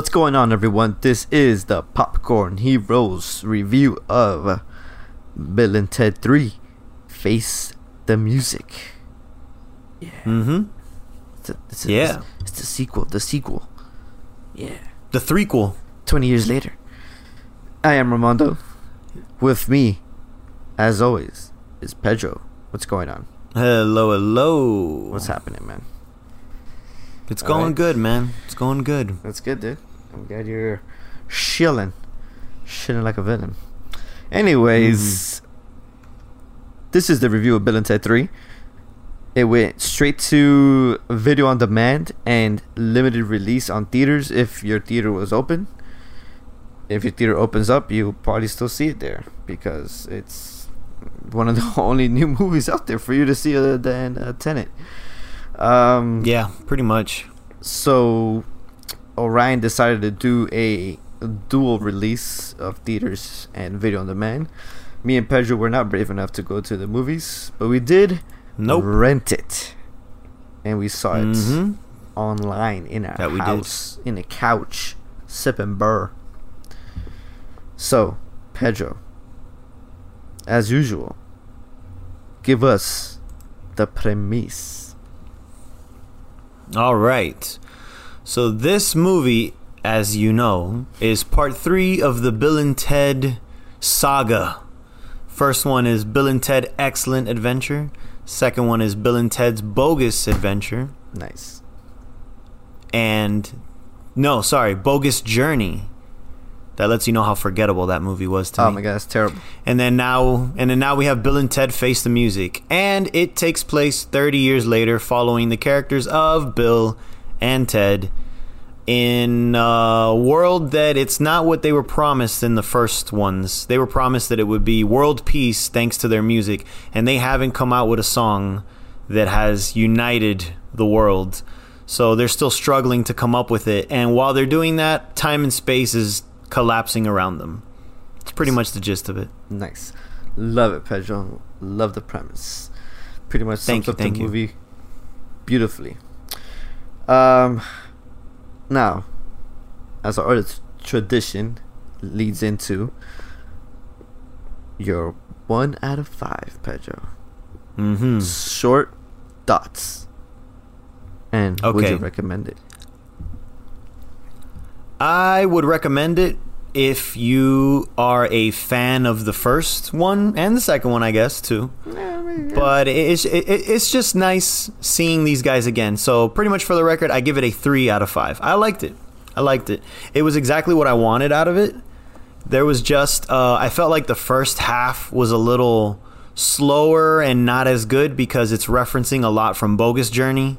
What's going on, everyone? This is the Popcorn Heroes review of Bill and Ted 3 Face the Music. Yeah. Mm-hmm. It's a, it's a, Yeah. It's, it's the sequel. The sequel. Yeah. The threequel. 20 years later. I am Ramondo. With me, as always, is Pedro. What's going on? Hello, hello. What's happening, man? It's All going right. good, man. It's going good. That's good, dude. I'm glad you're chilling. Chilling like a villain. Anyways, this is the review of Bill and Ted 3. It went straight to video on demand and limited release on theaters if your theater was open. If your theater opens up, you'll probably still see it there because it's one of the only new movies out there for you to see other than uh, Tenet. Um, Yeah, pretty much. so Orion decided to do a dual release of theaters and video on demand. Me and Pedro were not brave enough to go to the movies, but we did Nope. rent it. And we saw it Mhm. online in our That house, in a couch, sipping burr. So, Pedro, as usual, give us the premise. All right. So this movie, as you know, is part three of the Bill and Ted saga. First one is Bill and Ted Excellent Adventure. Second one is Bill and Ted's Bogus Adventure. Nice. And no, sorry, Bogus Journey. That lets you know how forgettable that movie was to Oh me. my god, that's terrible. And then now, and then now we have Bill and Ted Face the Music, and it takes place 30 years later, following the characters of Bill and Ted in a world that it's not what they were promised in the first ones. They were promised that it would be world peace thanks to their music, and they haven't come out with a song that has united the world. So they're still struggling to come up with it, and while they're doing that, time and space is collapsing around them. It's pretty much the gist of it. Nice. Love it, Pedro. Love the premise. Pretty much Thank sums you, up thank the you. movie beautifully. Um, now, as our other tradition leads into your one out of five, Pedro. Mm-hmm. Short dots. And would you recommend it? I would recommend it if you are a fan of the first one and the second one, I guess too. But it's it, it's just nice seeing these guys again. So pretty much for the record, I give it a three out of five. I liked it. I liked it. It was exactly what I wanted out of it. There was just uh, I felt like the first half was a little slower and not as good because it's referencing a lot from Bogus Journey,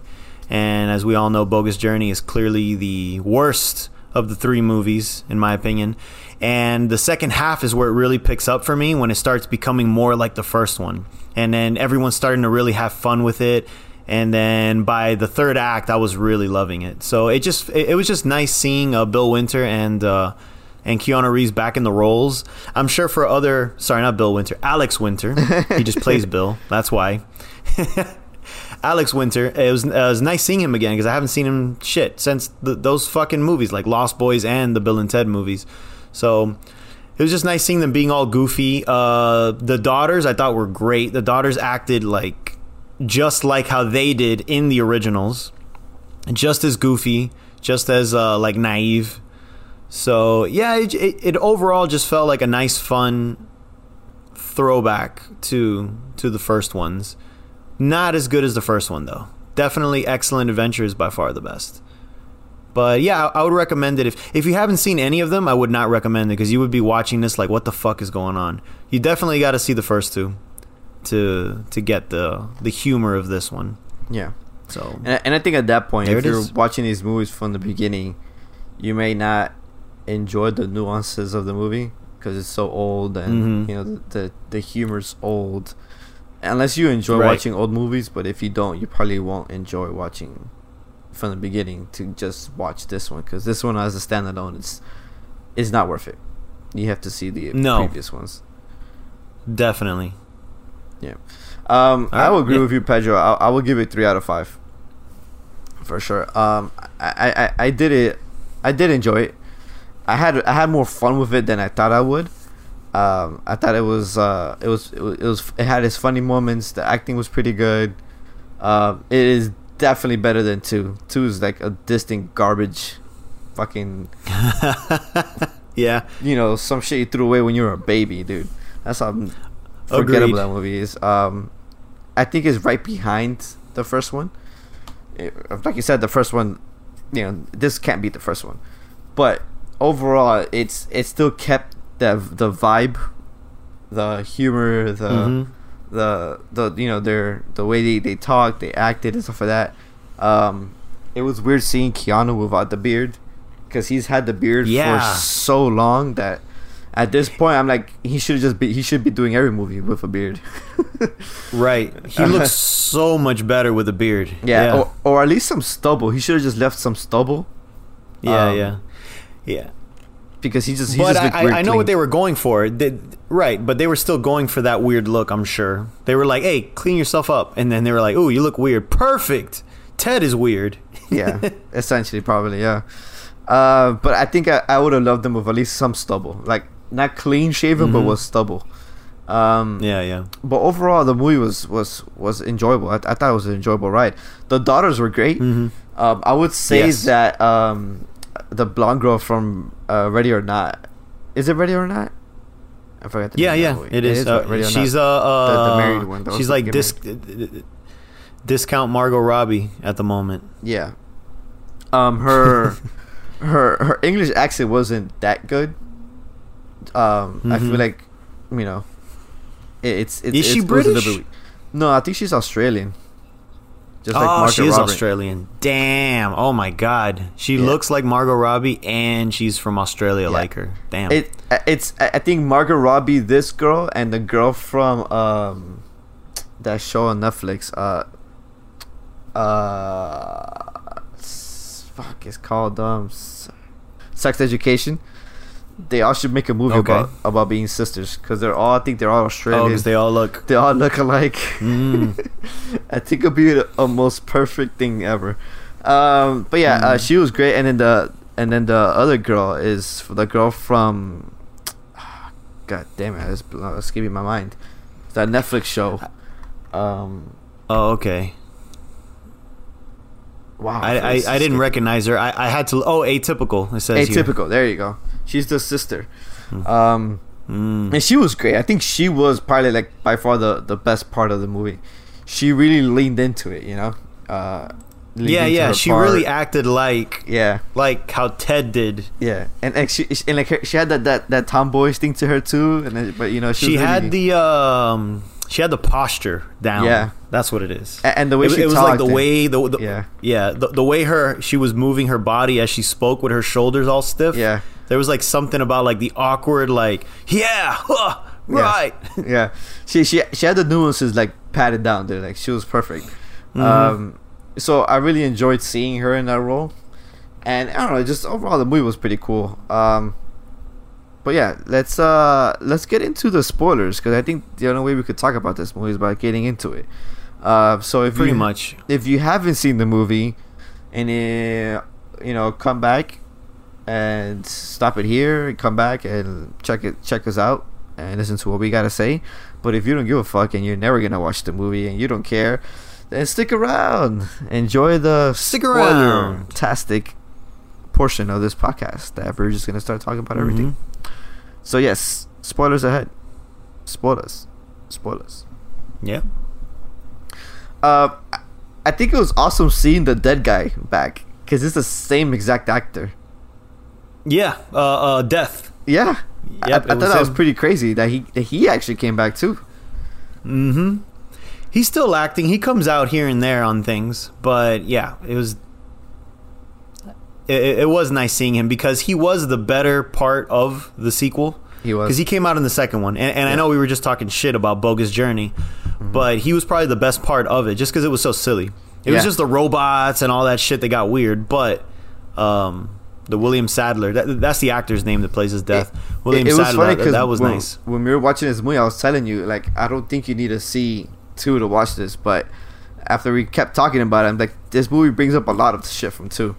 and as we all know, Bogus Journey is clearly the worst of the three movies in my opinion. And the second half is where it really picks up for me when it starts becoming more like the first one, and then everyone's starting to really have fun with it. And then by the third act, I was really loving it. So it just it, it was just nice seeing uh, Bill Winter and uh, and Keanu Reeves back in the roles. I'm sure for other sorry, not Bill Winter, Alex Winter. he just plays Bill. That's why. Alex Winter. It was, it was nice seeing him again because I haven't seen him shit since the, those fucking movies like Lost Boys and the Bill and Ted movies. So it was just nice seeing them being all goofy. Uh, the daughters I thought were great. The daughters acted like just like how they did in the originals, just as goofy, just as uh, like naive. So yeah, it, it, it overall just felt like a nice, fun throwback to to the first ones. Not as good as the first one though. Definitely excellent adventure is by far the best. But yeah, I, I would recommend it if if you haven't seen any of them. I would not recommend it because you would be watching this like, what the fuck is going on? You definitely got to see the first two to to get the the humor of this one. Yeah. So And, and I think at that point, if you're is. watching these movies from the beginning, you may not enjoy the nuances of the movie because it's so old and Mhm. you know the, the the humor's old. Unless you enjoy Right. watching old movies, but if you don't, you probably won't enjoy watching from the beginning to just watch this one because this one as a standalone is is not worth it. You have to see the No. previous ones. definitely. Yeah. Um, I Alright, will agree yeah. with you, Pedro. I, I will give it three out of five, for sure. Um, I, I, I did it I did enjoy it. I had I had more fun with it than I thought I would. Um, I thought it was uh, it was it was it was it had its funny moments. The acting was pretty good. Uh, it is definitely better than two. Two is like a distinct garbage, fucking yeah. you know some shit you threw away when you were a baby, dude. That's how forgettable Agreed. that movie is. Um, I think it's right behind the first one. It- like you said, the first one, you know, this can't beat the first one, but overall, it's it still kept the the vibe, the humor, the Mhm. the the you know their the way they they talked, they acted and stuff like that. Um, it was weird seeing Keanu without the beard because he's had the beard Yeah. for so long that at this point I'm like he should just be he should be doing every movie with a beard. Right. He looks so much better with a beard. yeah, Yeah. Or, or at least some stubble. He should have just left some stubble yeah. um, yeah. Yeah. Because he just he But just I, looked I, know clean. what they were going for. They, right, but they were still going for that weird look, I'm sure. They were like, hey, clean yourself up. And then they were like, oh, you look weird. Perfect. Ted is weird. yeah, essentially, probably, yeah. Uh, but I think I, I would have loved them with at least some stubble, like not clean shaven, but Mhm. with stubble. Um, Yeah, yeah. But overall, the movie was was was enjoyable. I, I thought it was an enjoyable ride. The daughters were great. hmm Um, I would say Yes. that um, the blonde girl from uh, Ready or Not, is it Ready or Not? I forgot. The Yeah, name yeah, movie. it is. Uh, Ready or she's Not. uh, uh The- the married one, She's like dis- discount Margot Robbie at the moment. yeah. Um, her her her English accent wasn't that good. Um, I feel Mhm. like, you know, it, it's it's Is she it's, it little British? No, I think she's Australian. Just like oh, Margaret she is Robert. Australian. Damn. Oh my God. She Yeah. looks like Margot Robbie, and she's from Australia, Yeah. like her. Damn. It it's I I think Margot Robbie, this girl, and the girl from um that show on Netflix. Uh, uh, fuck, it's called um, Sex Education. They all should make a movie Okay. about about being sisters because they're all. I think they're all oh, Australian. because they all look. they all look alike. Mm. I think it'll be the a most perfect thing ever. Um, but yeah, uh, Mm. she was great, and then the and then the other girl is the girl from. God damn it! It's uh, escaping my mind. That Netflix show. Um, Oh, okay. wow. I, I, I didn't recognize her. I, I had to. Oh, atypical. It says here. Atypical. There you go. She's the sister. Um, Mm. and she was great. I think she was probably like by far the the best part of the movie. She really leaned into it, you know. Uh, Yeah, yeah. She part. really acted like Yeah. like how Ted did. Yeah, and and she and like her, she had that that that tomboyish thing to her too, and then, but you know she, She had really- the um. She had the posture down. Yeah. that's what it is. and the way it, she it was like the and- way the, the Yeah. yeah the, the way her she was moving her body as she spoke with her shoulders all stiff. Yeah. There was like something about like the awkward like yeah, huh, right. yeah, she she she had the nuances like patted down there, like she was perfect. Mm-hmm. Um, so I really enjoyed seeing her in that role, and I don't know, just overall the movie was pretty cool. Um, but yeah, let's uh let's get into the spoilers because I think the only way we could talk about this movie is by getting into it. Uh, so if Pretty you, much. if you haven't seen the movie and uh, you know come back and stop it here and come back and check it check us out and listen to what we gotta say but if you don't give a fuck and you're never gonna watch the movie and you don't care then stick around enjoy the Stick around. fantastic portion of this podcast that we're just gonna start talking about everything Mhm. so yes spoilers ahead spoilers spoilers Yeah. uh, I- I think it was awesome seeing the dead guy back because it's the same exact actor. Yeah. Uh, uh, death. Yeah, Yep, I, I thought was that was pretty crazy that he that he actually came back too. Mm-hmm. He's still acting. He comes out here and there on things, but yeah, it was. It, it was nice seeing him because he was the better part of the sequel. He was. because he came out in the second one, and, and I know we were just talking shit about Bogus Journey, Mm-hmm. but he was probably the best part of it, just because it was so silly. It was just the robots and all that shit that got weird, but um, the William Sadler, that, that's the actor's name that plays his death. William it, it Sadler, funny that, that was when, nice. when we were watching this movie, I was telling you like I don't think you need to see two to watch this, but after we kept talking about it, I'm like this movie brings up a lot of shit from two.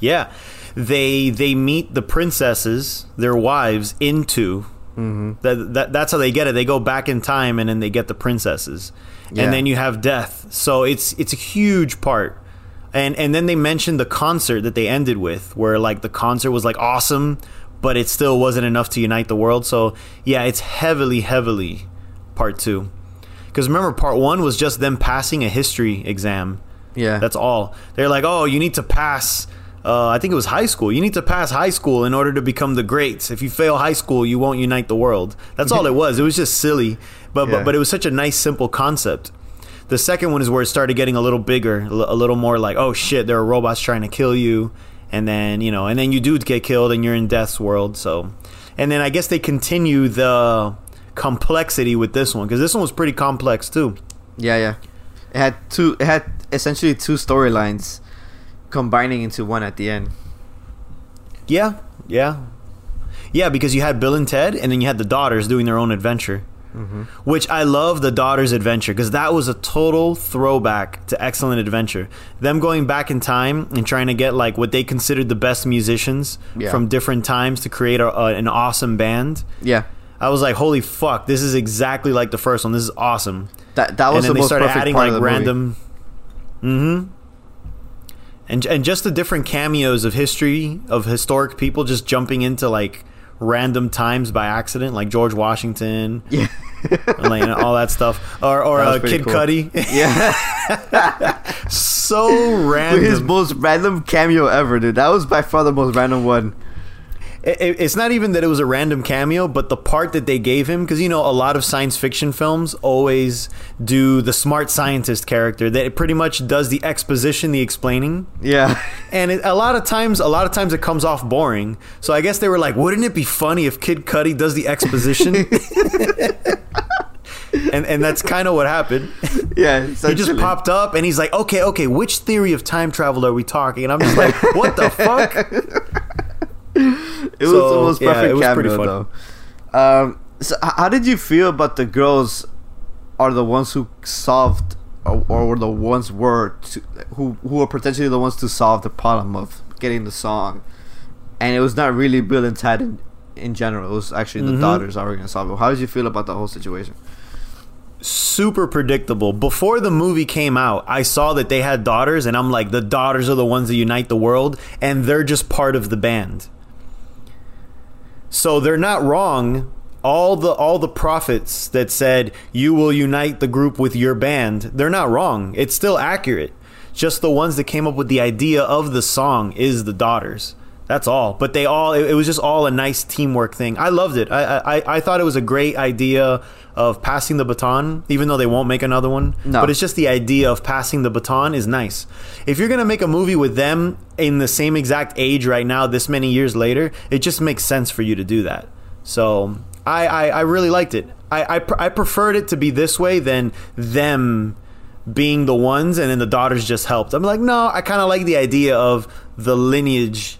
Yeah, they they meet the princesses, their wives, into Mm-hmm. that, that that's how they get it. They go back in time and then they get the princesses, Yeah. and then you have death. So it's it's a huge part. And and then they mentioned the concert that they ended with, where like the concert was like awesome, but it still wasn't enough to unite the world. So yeah, it's heavily heavily part two. Because remember, part one was just them passing a history exam. Yeah. That's all. They're like, oh, you need to pass. Uh, I think it was high school. You need to pass high school in order to become the greats. If you fail high school, you won't unite the world. That's all it was. It was just silly, but Yeah. but, but it was such a nice, simple concept. The second one is where it started getting a little bigger, a little more like, oh shit, there are robots trying to kill you, and then you know, and then you do get killed, and you're in death's world. So, and then I guess they continue the complexity with this one because this one was pretty complex too. Yeah, yeah. It had two. It had essentially two storylines combining into one at the end. Yeah, yeah, yeah. Because you had Bill and Ted, and then you had the daughters doing their own adventure, which I love. The daughters' adventure because that was a total throwback to Excellent Adventure. Them going back in time and trying to get like what they considered the best musicians Yeah. from different times to create a, a, an awesome band. Yeah, I was like, holy fuck, this is exactly like the first one. This is awesome. that that and was then the they started perfect adding part like of the movie. random mm-hmm and and just the different cameos of history of historic people just jumping into like random times by accident like george washington Yeah, and like, all that stuff or or uh, kid cool. Cudi yeah. so random. His most random cameo ever, dude. That was by far the most random one. It- it- it's not even that it was a random cameo, but the part that they gave him, because you know, a lot of science fiction films always do the smart scientist character that pretty much does the exposition, the explaining. Yeah, and it, a lot of times a lot of times it comes off boring. So i guess they were like wouldn't it be funny if Kid Cudi does the exposition? And and that's kind of what happened. Yeah. he just popped up and he's like okay okay which theory of time travel are we talking? And i'm just like what the fuck It was So, the most yeah, perfect it was pretty cameo, fun. though. Um, so how did you feel about the girls? Are the ones who solved, or, or were the ones were to, who who were potentially the ones to solve the problem of getting the song, and it was not really Bill and Ted in, in general. It was actually the Mhm. daughters that were going to solve it. How did you feel about the whole situation? super predictable before the movie came out i saw that they had daughters and i'm like the daughters are the ones that unite the world and they're just part of the band so they're not wrong. All the all the prophets that said you will unite the group with your band they're not wrong. It's still accurate. Just the ones that came up with the idea of the song is the daughters that's all. But they all it, it was just all a nice teamwork thing. I loved it. I, I i thought it was a great idea of passing the baton even though they won't make another one. No. but it's just the idea of passing the baton is nice. If you're gonna make a movie with them in the same exact age right now this many years later it just makes sense for you to do that. So i i, I really liked it. I, I pr- i preferred it to be this way than them being the ones and then the daughters just helped. I'm like no i kind of like the idea of the lineage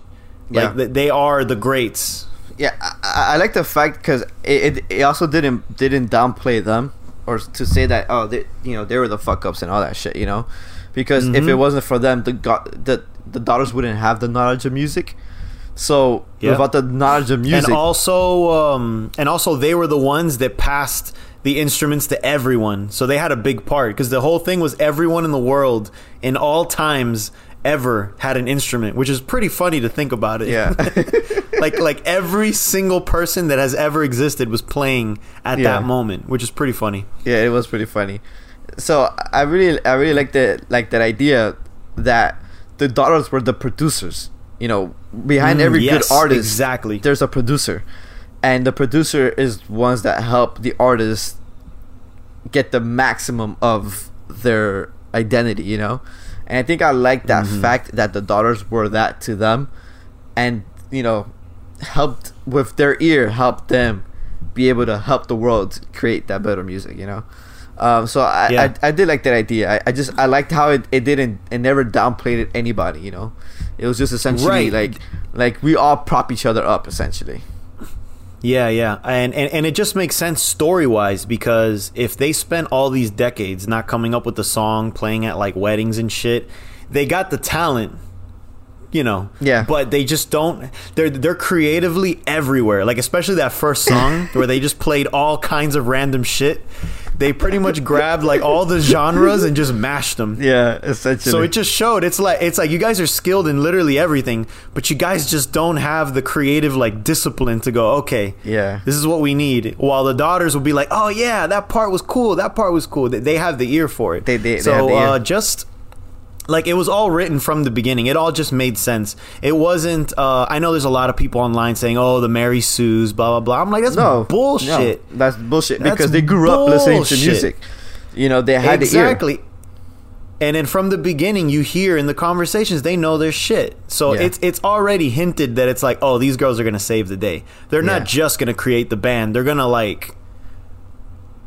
like Yeah. they are the greats Yeah, I, I like the fact because it, it it also didn't didn't downplay them or to say that oh they you know they were the fuck ups and all that shit you know because if it Mhm. wasn't for them the go- the the daughters wouldn't have the knowledge of music so Yeah. without the knowledge of music and also um, and also they were the ones that passed the instruments to everyone so they had a big part because the whole thing was everyone in the world in all times ever had an instrument which is pretty funny to think about it. Yeah. Like like every single person that has ever existed was playing at Yeah. that moment which is pretty funny. Yeah it was pretty funny. So I really I really like the like that idea that the daughters were the producers you know behind Mm, every yes, good artist exactly. there's a producer. And the producer is ones that help the artist get the maximum of their identity you know and i think i like that Mhm. fact that the daughters were that to them and you know helped with their ear helped them be able to help the world create that better music you know um, so I, Yeah. I, I did like that idea I, I just i liked how it, it didn't it never downplayed anybody you know it was just essentially Right. like like we all prop each other up essentially Yeah, yeah, and and, and it just makes sense story wise because if they spent all these decades not coming up with the song, playing at like weddings and shit, they got the talent you know. Yeah. But they just don't. They're they're creatively everywhere. Like especially that first song where they just played all kinds of random shit. They pretty much grabbed like all the genres and just mashed them. Yeah, essentially. So it just showed it's like it's like you guys are skilled in literally everything, but you guys just don't have the creative like discipline to go, okay, Yeah. this is what we need. While the daughters will be like, oh yeah, that part was cool, that part was cool. They- They have the ear for it. They- they- they so have the ear. Uh, just like it was all written from the beginning. It all just made sense. It wasn't. Uh, I know there's a lot of people online saying, "Oh, the Mary Sue's," blah blah blah. I'm like, that's no bullshit. no, that's bullshit That's because they grew up listening to music. You know, they had the exactly. And then from the beginning, you hear in the conversations they know their shit. So Yeah. it's it's already hinted that it's like, oh, these girls are gonna save the day. They're not Yeah. just gonna create the band. They're gonna like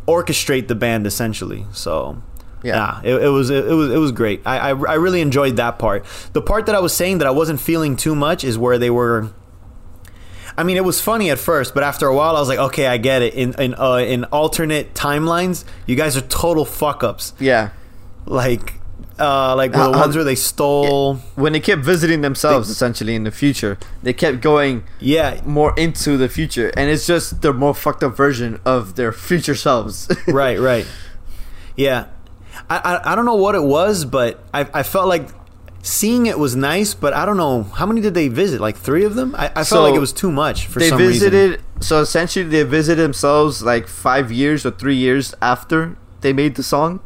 orchestrate the band essentially. So Yeah. yeah, it, it was it, was it was great. I, I I really enjoyed that part. The part that I was saying that I wasn't feeling too much is where they were. I mean, it was funny at first, but after a while, I was like, okay, I get it. In in uh, in alternate timelines, you guys are total fuck ups. Yeah. Like, uh, like the How- how- ones where they stole. When they kept visiting themselves, essentially in the future, they kept going Yeah, more into the future, and it's just the more fucked up version of their future selves. right, right. Yeah, I, I I don't know what it was, but I I felt like seeing it was nice, but I don't know how many did they visit? Like three of them. I, I felt So, like it was too much for they some reason. visited. So essentially, they visited themselves like five years or three years after they made the song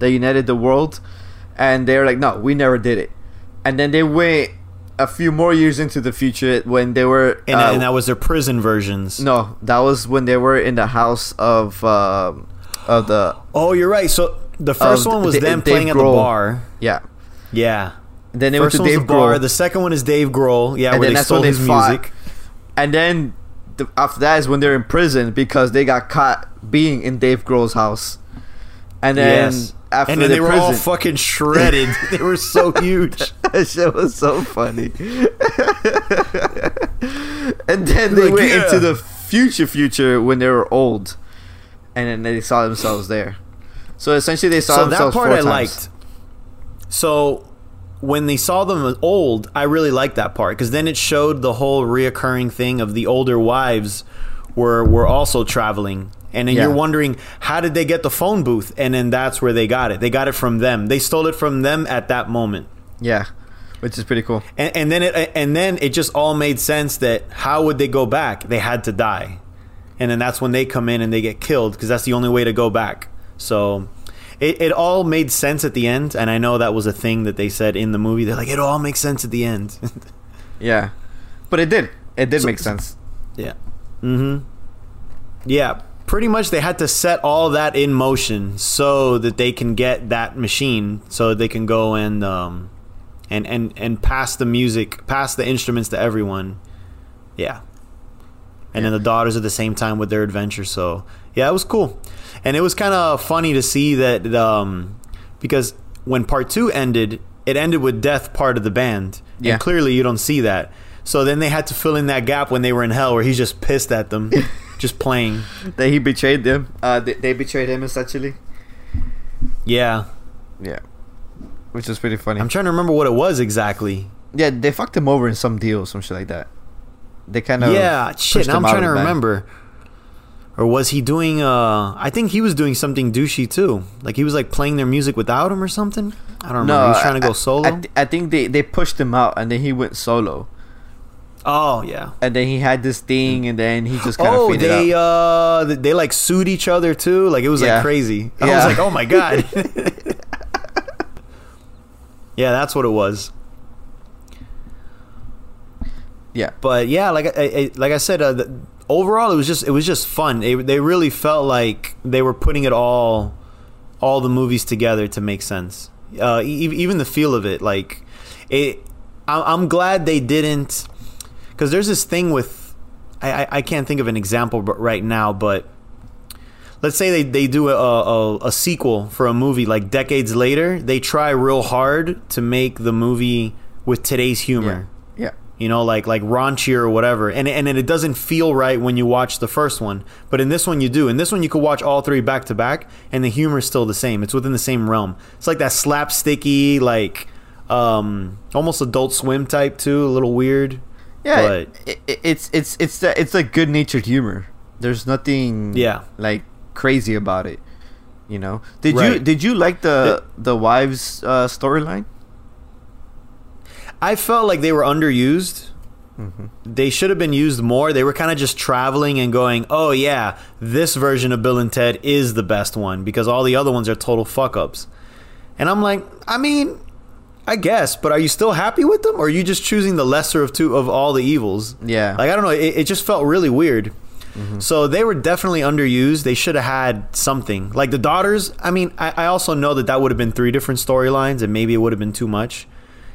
that united the world, and they're like, "No, we never did it." And then they went a few more years into the future when they were. and, uh, and that was their prison versions. no, that was when they were in the house of um, of the Oh, you're right. So the first one was Da- them Dave playing at the bar. yeah. Yeah. Then they First went to was Dave the bar. The second one is Dave Grohl. Yeah, and where then they stole his music. and then the, after that is when they're in prison because they got caught being in Dave Grohl's house. And then yes. after and then the they were prison, all fucking shredded. they were so huge. that shit was so funny. and then they Like, went yeah. into the future future when they were old, and then they saw themselves there. So essentially, they saw so that part I times. liked. So when they saw them old, I really liked that part because then it showed the whole reoccurring thing of the older wives were were also traveling. And then Yeah. you're wondering how did they get the phone booth? And then that's where they got it. They got it from them. They stole it from them at that moment. Yeah, which is pretty cool. And, and then it and then it just all made sense that how would they go back? They had to die, and then that's when they come in and they get killed because that's the only way to go back. So it, it all made sense at the end, and I know that was a thing that they said in the movie. They're like, it all makes sense at the end. Yeah, but it did. It did So- make sense. yeah. Mm-hmm. Yeah. Pretty much, they had to set all that in motion so that they can get that machine, so they can go and um, and and and pass the music, pass the instruments to everyone. Yeah. And then the daughters at the same time with their adventure. So yeah, it was cool, and it was kind of funny to see that um, because when part two ended, it ended with death part of the band, Yeah. and clearly you don't see that. So then they had to fill in that gap when they were in hell, where he's just pissed at them, just playing. That he betrayed them. Uh, they, they betrayed him essentially. Yeah, Yeah, which is pretty funny. I'm trying to remember what it was exactly. yeah, they fucked him over in some deal, some shit like that. They kind of yeah, shit. Now I'm trying to remember. band. Or was he doing? uh I think he was doing something douchey too. Like he was like playing their music without him or something. I don't know. No, he was trying to I- go solo. I, th- I think they, they pushed him out, and then he went solo, oh yeah. and then he had this thing, and then he just kind of Oh, faded they out. uh they, they like sued each other too. Like it was Yeah. like crazy. I was like, oh my god. yeah, that's what it was. yeah, But yeah, like I, I like I said, uh, the, overall it was just it was just fun. They they really felt like they were putting it all all the movies together to make sense. Uh, e- even the feel of it, like it. I- I'm glad they didn't, because there's this thing with. I, I- I can't think of an example right now, but let's say they, they do a, a, a sequel for a movie like decades later. They try real hard to make the movie with today's humor yeah, you know, like like raunchy or whatever, and and it doesn't feel right when you watch the first one, but in this one you do. In this one you could watch all three back to back, and the humor is still the same. It's within the same realm. It's like that slapsticky, like um, almost Adult Swim type too, a little weird. Yeah, But- it, it, it's it's it's the, it's like good natured humor. There's nothing Yeah. like crazy about it. You know? Did you did you like the the wives uh, storyline? I felt like they were underused. Mm-hmm. They should have been used more. They were kind of just traveling and going, "Oh yeah, this version of Bill and Ted is the best one because all the other ones are total fuck ups." And I'm like, I mean, I guess, but are you still happy with them, or are you just choosing the lesser of two of all the evils? Yeah. like I don't know. It, it just felt really weird. Mm-hmm. So they were definitely underused. They should have had something like the daughters. I mean, I, I also know that that would have been three different storylines, and maybe it would have been too much.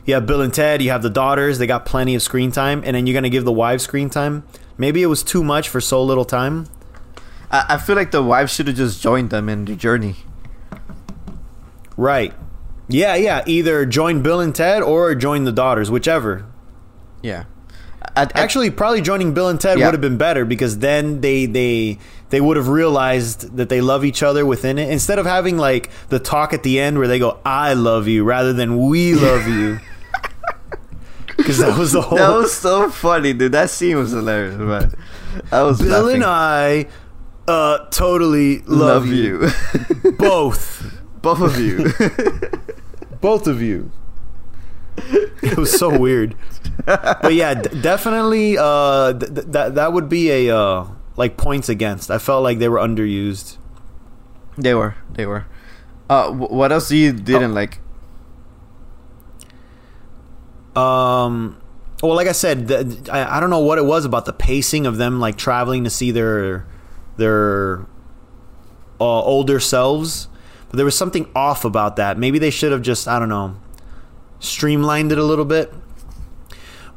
You have Bill and Ted. You have the daughters. They got plenty of screen time, and then you're gonna give the wives screen time. Maybe it was too much for so little time. I, I feel like the wives should have just joined them in the journey. Right. Yeah, yeah. Either join Bill and Ted or join the daughters, whichever. Yeah. I, I, Actually, probably joining Bill and Ted Yeah. would have been better because then they they they would have realized that they love each other within it instead of having like the talk at the end where they go "I love you" rather than "We love you." Because that was the whole that was so funny, dude. That scene was hilarious, but I was Bill laughing. and I uh, totally love, you. both, both of you. both of you. It was so weird, but yeah, d- definitely. Uh, th- th- that that would be a uh, like points against. I felt like they were underused. they were, they were. Uh, wh- what else you didn't Oh. like? Um, well, like I said, the, I, I don't know what it was about the pacing of them like traveling to see their their uh, older selves, but there was something off about that. Maybe they should have just I don't know streamlined it a little bit.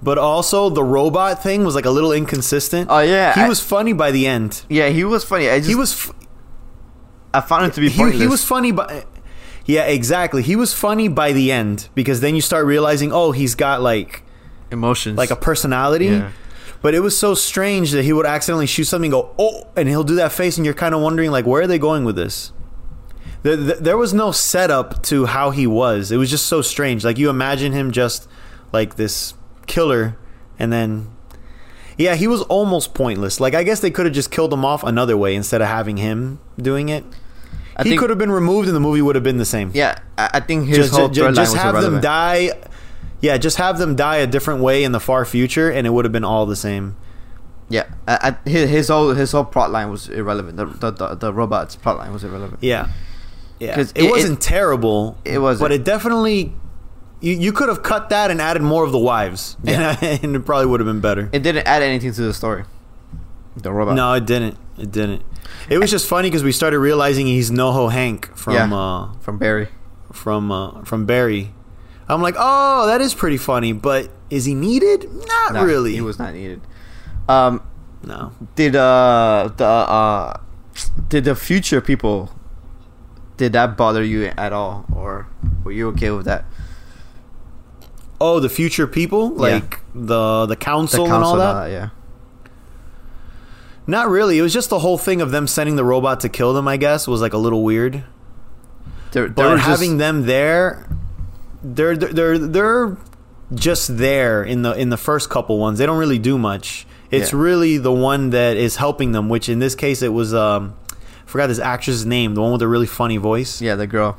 But also the robot thing was like a little inconsistent. Oh, yeah, he I- was funny by the end. Yeah, he was funny. I just, He was f- I found him to be he, he was funny by yeah exactly he was funny by the end because then you start realizing oh he's got like emotions, like a personality. Yeah. But it was so strange that he would accidentally shoot something, and go oh, and he'll do that face, and you're kind of wondering like, where are they going with this? There, there there was no setup to how he was. It was just so strange. Like you imagine him just like this killer, and then yeah, he was almost pointless. Like I guess they could have just killed him off another way instead of having him doing it. I he could have been removed, and the movie would have been the same Yeah, I, think his just, whole ju- third line just was have them die yeah just have them die a different way in the far future and it would have been all the same Yeah, I, I, his, his whole his whole plot line was irrelevant. The the, the, the robot's plot line was irrelevant. yeah yeah it, it- wasn't terrible it wasn't. but it definitely you, you could have cut that and added more of the wives Yeah. and, and it probably would have been better It didn't add anything to the story. The robot. no it didn't it didn't it was just funny because we started realizing he's NoHo Hank from Yeah. uh from Barry. from uh from Barry I'm like oh that is pretty funny but is he needed not Nah, really He was not needed. Um, no did uh the uh did the future people did that bother you at all, or were you okay with that? Oh, the future people, like the the council, and all that. yeah. Not really. It was just the whole thing of them sending the robot to kill them. I guess was like a little weird. They're, they But having just, them there, they're they're they're they're just there in the in the first couple ones. They don't really do much. It's Yeah. really the one that is helping them. Which in this case, it was um, I forgot this actress's name. The one with the really funny voice, yeah, the girl.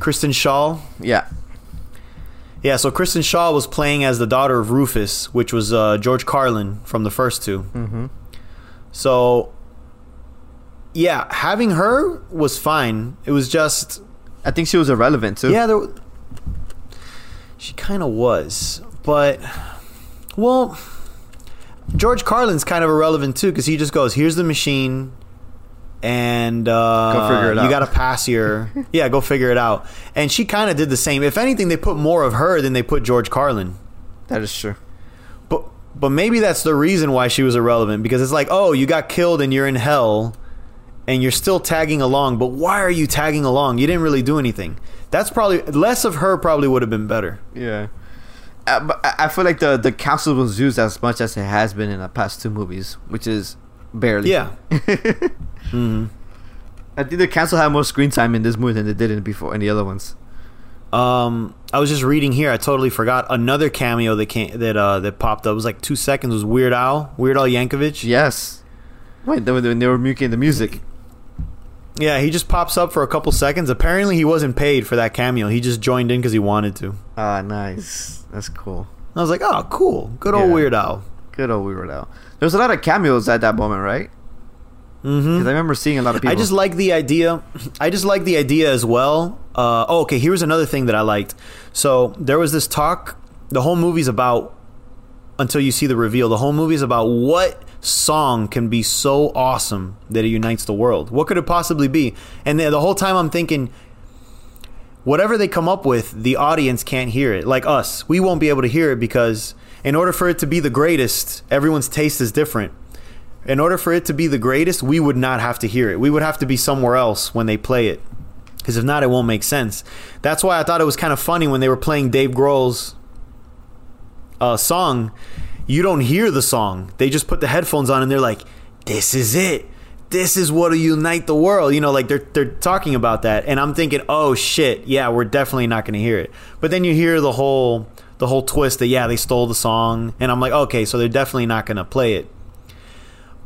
Kristen Schaal. Yeah, Yeah, so Kristen Schaal was playing as the daughter of Rufus, which was uh, George Carlin from the first 2 mm-hmm. So, yeah, having her was fine. It was just, I think she was irrelevant too. yeah, there, she kind of was, but well, George Carlin's kind of irrelevant too because he just goes, "Here's the machine." And uh, Go figure it you got to pass your yeah, go figure it out. And she kind of did the same. If anything, they put more of her than they put George Carlin. that is true. But maybe that's the reason why she was irrelevant because it's like, oh, you got killed and you're in hell, and you're still tagging along. But why are you tagging along? You didn't really do anything. That's probably less of her. Probably would have been better. Yeah. Uh, but I I feel like the the council was used as much as it has been in the past two movies, which is barely. Yeah. hmm I think the council had more screen time in this movie than they did in before in the other ones. Um, I was just reading here. I totally forgot another cameo that came that uh that popped up. It was like two seconds. Was Weird Al, Weird Al Yankovic? Yes. Wait, they, were- they were making the music. Yeah, he just pops up for a couple seconds. Apparently, he wasn't paid for that cameo. He just joined in because he wanted to. Ah, nice. That's cool. I was like, oh, cool, good old Yeah. Weird Al. Good old Weird Al. There was a lot of cameos at that moment, right? Mm-hmm. I remember seeing a lot of people. I just like the idea. I just like the idea as well. Uh, oh, okay. Here's another thing that I liked. So there was this talk. The whole movie's about until you see the reveal. The whole movie is about what song can be so awesome that it unites the world. What could it possibly be? And the whole time I'm thinking, whatever they come up with, the audience can't hear it. Like us, we won't be able to hear it because in order for it to be the greatest, everyone's taste is different. In order for it to be the greatest, we would not have to hear it. We would have to be somewhere else when they play it. Because if not, it won't make sense. That's why I thought it was kind of funny when they were playing Dave Grohl's uh, song. You don't hear the song. They just put the headphones on and they're like, this is it. This is what'll unite the world. You know, like they're they're talking about that. And I'm thinking, oh shit, yeah, we're definitely not gonna hear it. But then you hear the whole the whole twist that yeah, they stole the song. And I'm like, okay, so they're definitely not gonna play it.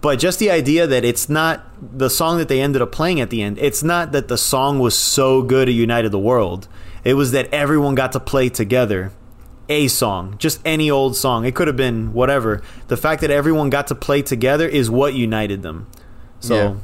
But just the idea that it's not the song that they ended up playing at the end, it's not that the song was so good it united the world. It was that everyone got to play together a song, just any old song. It could have been whatever. The fact that everyone got to play together is what united them. So Yeah.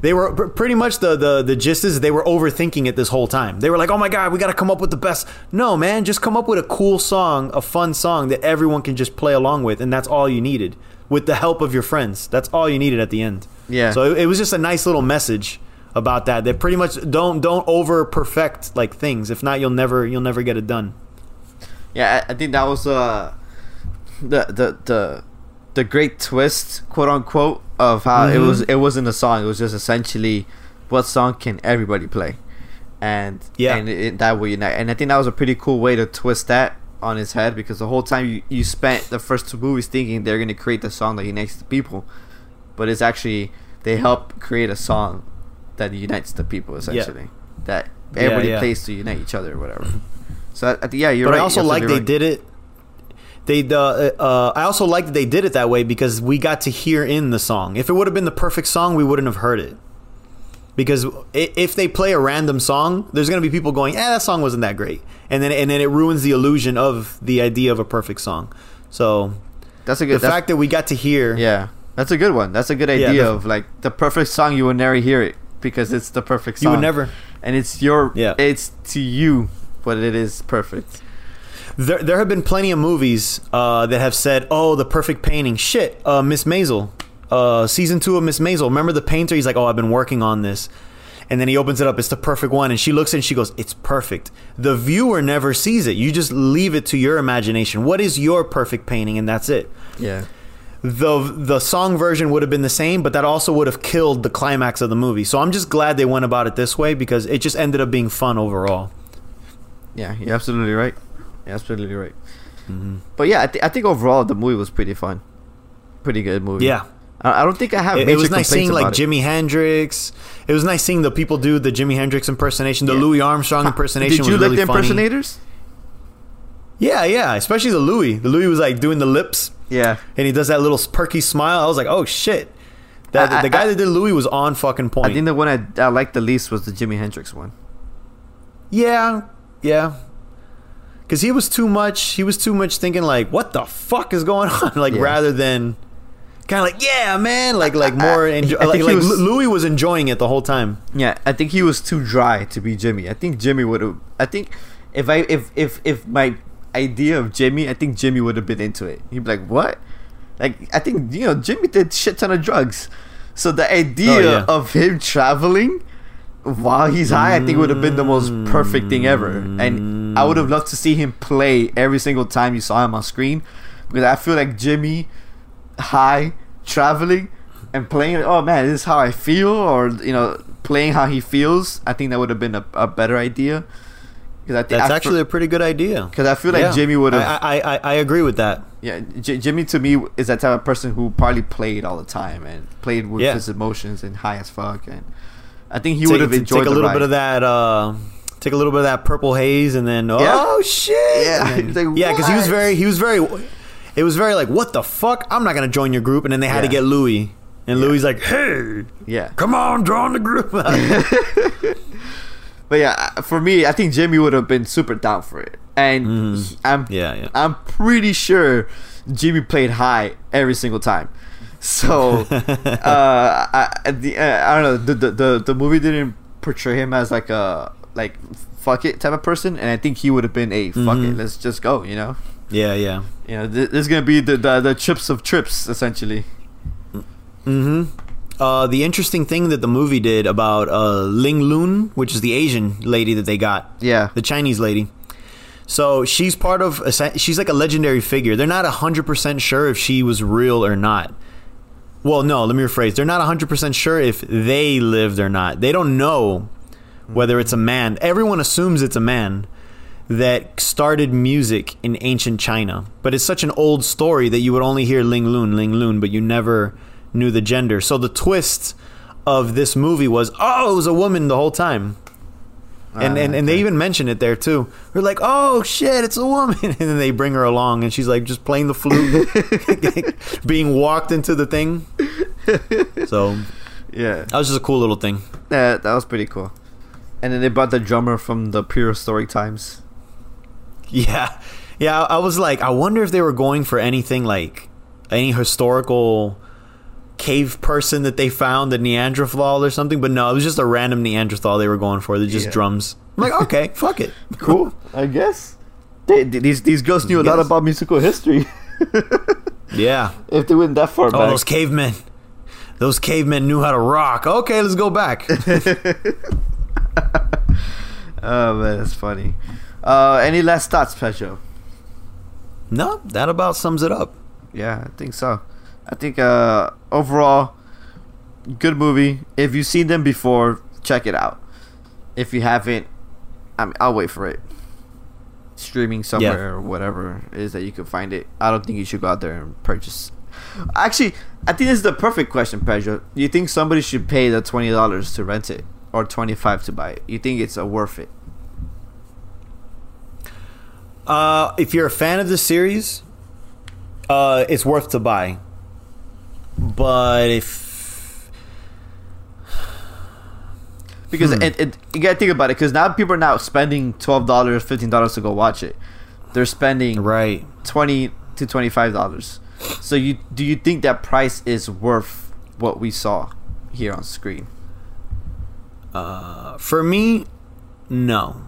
they were pr- pretty much the, the the gist is they were overthinking it this whole time. They were like, "Oh my god, we got to come up with the best." No, man, just come up with a cool song, a fun song that everyone can just play along with, and that's all you needed. With the help of your friends, that's all you needed at the end. Yeah. So it, it was just a nice little message about that. That pretty much don't don't over perfect like things. If not, you'll never you'll never get it done. Yeah, I, I think that was uh, the the the the great twist, quote unquote, of how it Mhm. was. It wasn't a song. It was just essentially, what song can everybody play, and Yeah. and it, that will unite. And I think that was a pretty cool way to twist that on his head because the whole time you you spent the first two movies thinking they're gonna create the song that unites the people, but it's actually they help create a song that unites the people essentially that everybody yeah. plays to unite each other or whatever. So yeah, you're but right. I also like they right. did it. They uh, uh, I also like that they did it that way because we got to hear in the song. If it would have been the perfect song, we wouldn't have heard it. Because if they play a random song, there's gonna be people going, "Eh, that song wasn't that great," and then and then it ruins the illusion of the idea of a perfect song. So That's a good. that's- fact that we got to hear, yeah, that's a good one. That's a good Yeah, idea the- of like the perfect song. You will never hear it because it's the perfect you song. would never. and it's your. Yeah. it's to you, but it is perfect. There, there have been plenty of movies uh, that have said, "Oh, the perfect painting." Shit, uh, Miss Maisel, uh, season two of Miss Maisel. Remember the painter? He's like, "Oh, I've been working on this," and then he opens it up. It's the perfect one, and she looks and she goes, "It's perfect." The viewer never sees it. You just leave it to your imagination. What is your perfect painting, and that's it. Yeah, the The song version would have been the same, but that also would have killed the climax of the movie. So I'm just glad they went about it this way because it just ended up being fun overall. yeah, you're absolutely right. You're absolutely right. Mm-hmm. But yeah, I, th- I think overall the movie was pretty fun. Pretty good movie. Yeah. I, don't think I have. it, it was nice seeing like it. Jimi Hendrix. It was nice seeing the people do the Jimi Hendrix impersonation, the Yeah. Louis Armstrong impersonation. Did you like really the funny. impersonators? Yeah, yeah, especially the Louis. The Louis was like doing the lips, Yeah. and he does that little perky smile. I was like, oh shit. That, I- the guy I- that did Louis was on fucking point. I think the one I, I liked the least was the Jimi Hendrix one. yeah, yeah. Because he was too much. He was too much thinking like, what the fuck is going on? like Yeah. rather than kind of like, yeah, man. Like like more. I- Enjo- I think like like was- Louis was enjoying it the whole time. Yeah, I think he was too dry to be Jimi. I think Jimi would have. I think if I if if if my idea of Jimi, I think Jimi would have been into it. He'd be like, "What?" Like I think you know Jimi did shit ton of drugs, so the idea Oh, yeah. of him traveling while he's high, I think would have been the most perfect thing ever. And I would have loved to see him play every single time you saw him on screen, because I feel like Jimi high traveling and playing oh man this is how i feel or you know playing how he feels i think that would have been a, a better idea because i think That's actually a pretty good idea. because i feel like Yeah. Jimi would have I, I, I, I agree with that. yeah J- Jimi to me is that type of person who probably played all the time and played with Yeah. his emotions and high as fuck and i think he would have enjoyed take a little ride. bit of that. Uh, take a little bit of that purple haze, and then oh Yeah. shit, Yeah. Then- like, yeah, because he was very, he was very, it was very like, what the fuck? I'm not gonna join your group, and then they had to get Louis, and Louis like, hey, Yeah. come on, join the group. But yeah, uh, for me, I think Jimi would have been super down for it, and he- I'm Mm-hmm. Yeah, yeah. I'm pretty sure Jimi played high every single time. So uh, I, the, uh, I don't know the, the the the movie didn't portray him as like a like fuck it type of person, and I think he would have been a fuck it, Mhm. let's just go, you know. Yeah, yeah. You know, th- this is gonna be the, the the trips of trips essentially. Mm-hmm. Uh, the interesting thing that the movie did about uh, Ling Lun, which is the Asian lady that they got, Yeah, the Chinese lady. So she's part of. a She's like a legendary figure. They're not hundred percent sure if she was real or not. Well, no. Let me rephrase. They're not hundred percent sure if they lived or not. They don't know whether it's a man. Everyone assumes it's a man that started music in ancient China, but it's such an old story that you would only hear Ling Lun, Ling Lun, but you never knew the gender. So the twist of this movie was, oh, it was a woman the whole time and Ah, and, and they even mention it there too. They're like, "Oh shit, it's a woman," and then they bring her along, and she's like just playing the flute, being walked into the thing. So yeah, that was just a cool little thing. that that was pretty cool. And then they brought the drummer from the prehistoric times. Yeah, yeah. I was like, I wonder if they were going for anything like any historical cave person that they found, the Neanderthal or something. But no, it was just a random Neanderthal they were going for. They're just Yeah. drums. I'm like, okay, fuck it. Cool, I guess. They, these these girls knew a lot about musical history. Yeah. if they went that far Oh, back. those cavemen. Those cavemen knew how to rock. Okay, let's go back. oh man, that's funny. Uh, any last thoughts, Pedro? no, that about sums it up. Yeah, I think so. I think uh, overall, good movie. If you've seen them before, check it out. If you haven't, I mean, I'll wait for it. Streaming somewhere or whatever it is that you can find it. I don't think you should go out there and purchase. Actually, I think this is the perfect question, Pedro. You think somebody should pay the twenty dollars to rent it or twenty five to buy it? You think it's a worth it? Uh, if you're a fan of the series, uh, it's worth to buy. But if Because Hmm. it, it, you gotta think about it. Because now people are now spending twelve dollars, fifteen dollars to go watch it. They're spending right, twenty to twenty five dollars. So you do you think that price is worth what we saw here on screen? uh, for me, no,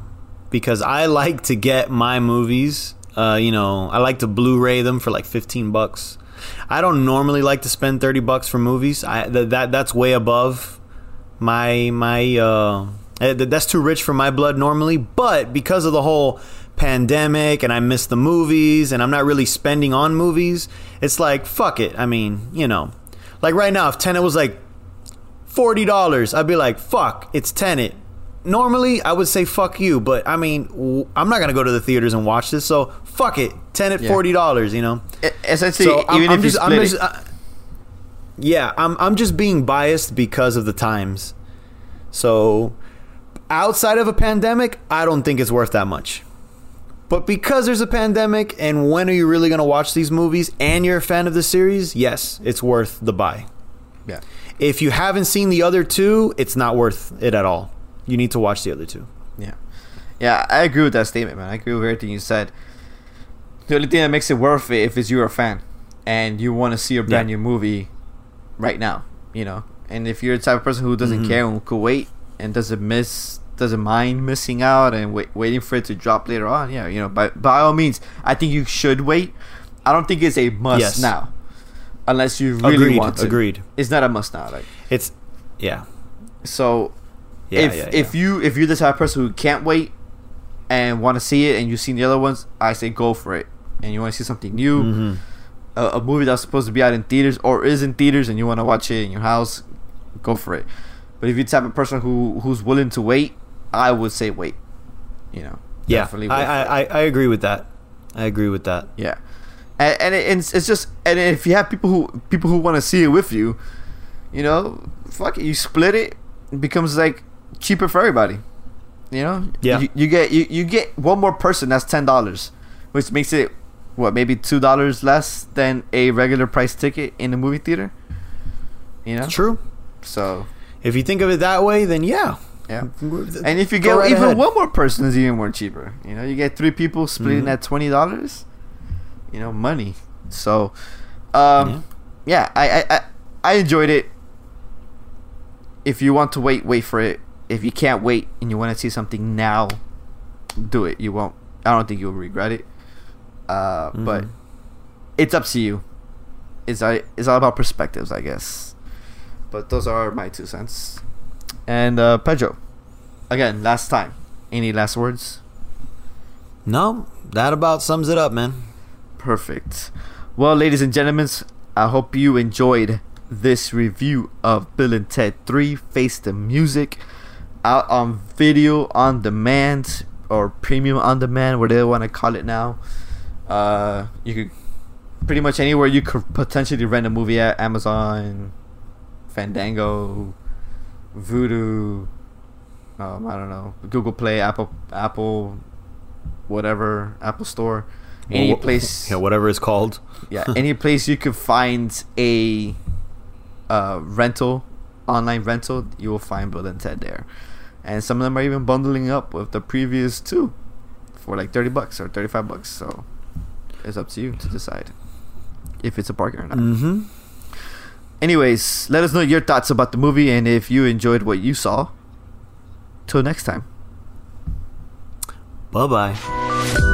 because I like to get my movies. Uh, you know, I like to Blu-ray them for like fifteen bucks. I don't normally like to spend thirty bucks for movies. I th- that that's way above my my uh eh, th- that's too rich for my blood normally but because of the whole pandemic and I miss the movies and I'm not really spending on movies it's like fuck it I mean you know like right now if Tenet was like $40 I'd be like fuck it's Tenet normally I would say fuck you but I mean I'm not gonna go to the theaters and watch this so fuck it Tenet at $40 you know Essentially, so I'm, even I'm if just, you I'm just, it, uh, yeah, I'm I'm just being biased because of the times. So, outside of a pandemic, I don't think it's worth that much. But because there's a pandemic, and when are you really gonna watch these movies? And you're a fan of the series, yes, it's worth the buy. yeah, If you haven't seen the other two, it's not worth it at all. You need to watch the other two. yeah, yeah. I agree with that statement, man. I agree with everything you said. The only thing that makes it worth it if is you're a fan and you want to see a brand Yeah. new movie right now, you know. And if you're the type of person who doesn't Mhm. care and could wait and doesn't miss, doesn't mind missing out and wait, waiting for it to drop later on, yeah, you know. By by all means, I think you should wait. I don't think it's a must Yes. now, unless you really agreed. want to. Agreed. It's not a must now, like It's yeah. so. Yeah, if yeah, if you if you're the type of person who can't wait and want to see it and you've seen the other ones, I say go for it. And you want to see something new, Mhm. a, a movie that's supposed to be out in theaters or is in theaters, and you want to watch it in your house, go for it. But if you're the type of person who who's willing to wait, I would say wait. You know, yeah, definitely I, wait for. I, I I agree with that. I agree with that. Yeah, and, and it, it's, it's just and if you have people who people who want to see it with you, you know, fuck it, you split it, it becomes like cheaper for everybody. You know, Yeah. You, you get you, you get one more person. That's ten dollars, which makes it what maybe two dollars less than a regular price ticket in a movie theater. You know, True. so If you think of it that way, then yeah. yeah. And if you get right even ahead. one more person, is even more cheaper. You know, you get three people splitting Mhm. at twenty dollars. You know, money. So, um, yeah, I, I I I enjoyed it. If you want to wait, wait for it. If you can't wait and you want to see something now, do it. You won't. I don't think you'll regret it. Uh, but Mhm. it's up to you. It's all, it's all about perspectives, I guess. But those are my two cents. And uh, Pedro, again, last time. Any last words? no, that about sums it up, man. Perfect. Well, ladies and gentlemen, I hope you enjoyed this review of Bill and Ted 3 Face the Music out on video on demand or premium on demand, whatever they want to call it now. Uh, you could pretty much anywhere you could potentially rent a movie at Amazon, Fandango, Vudu, um, I don't know, Google Play, Apple, Apple, whatever, Apple Store, any place yeah, whatever it's called. yeah, any place you could find a uh, rental, online rental, you will find Bill and Ted there. And some of them are even bundling up with the previous two for like 30 bucks or 35 bucks. So it's up to you to decide if it's a bargain or not. Mm-hmm. Anyways, let us know your thoughts about the movie and if you enjoyed what you saw. Till next time. Bye bye.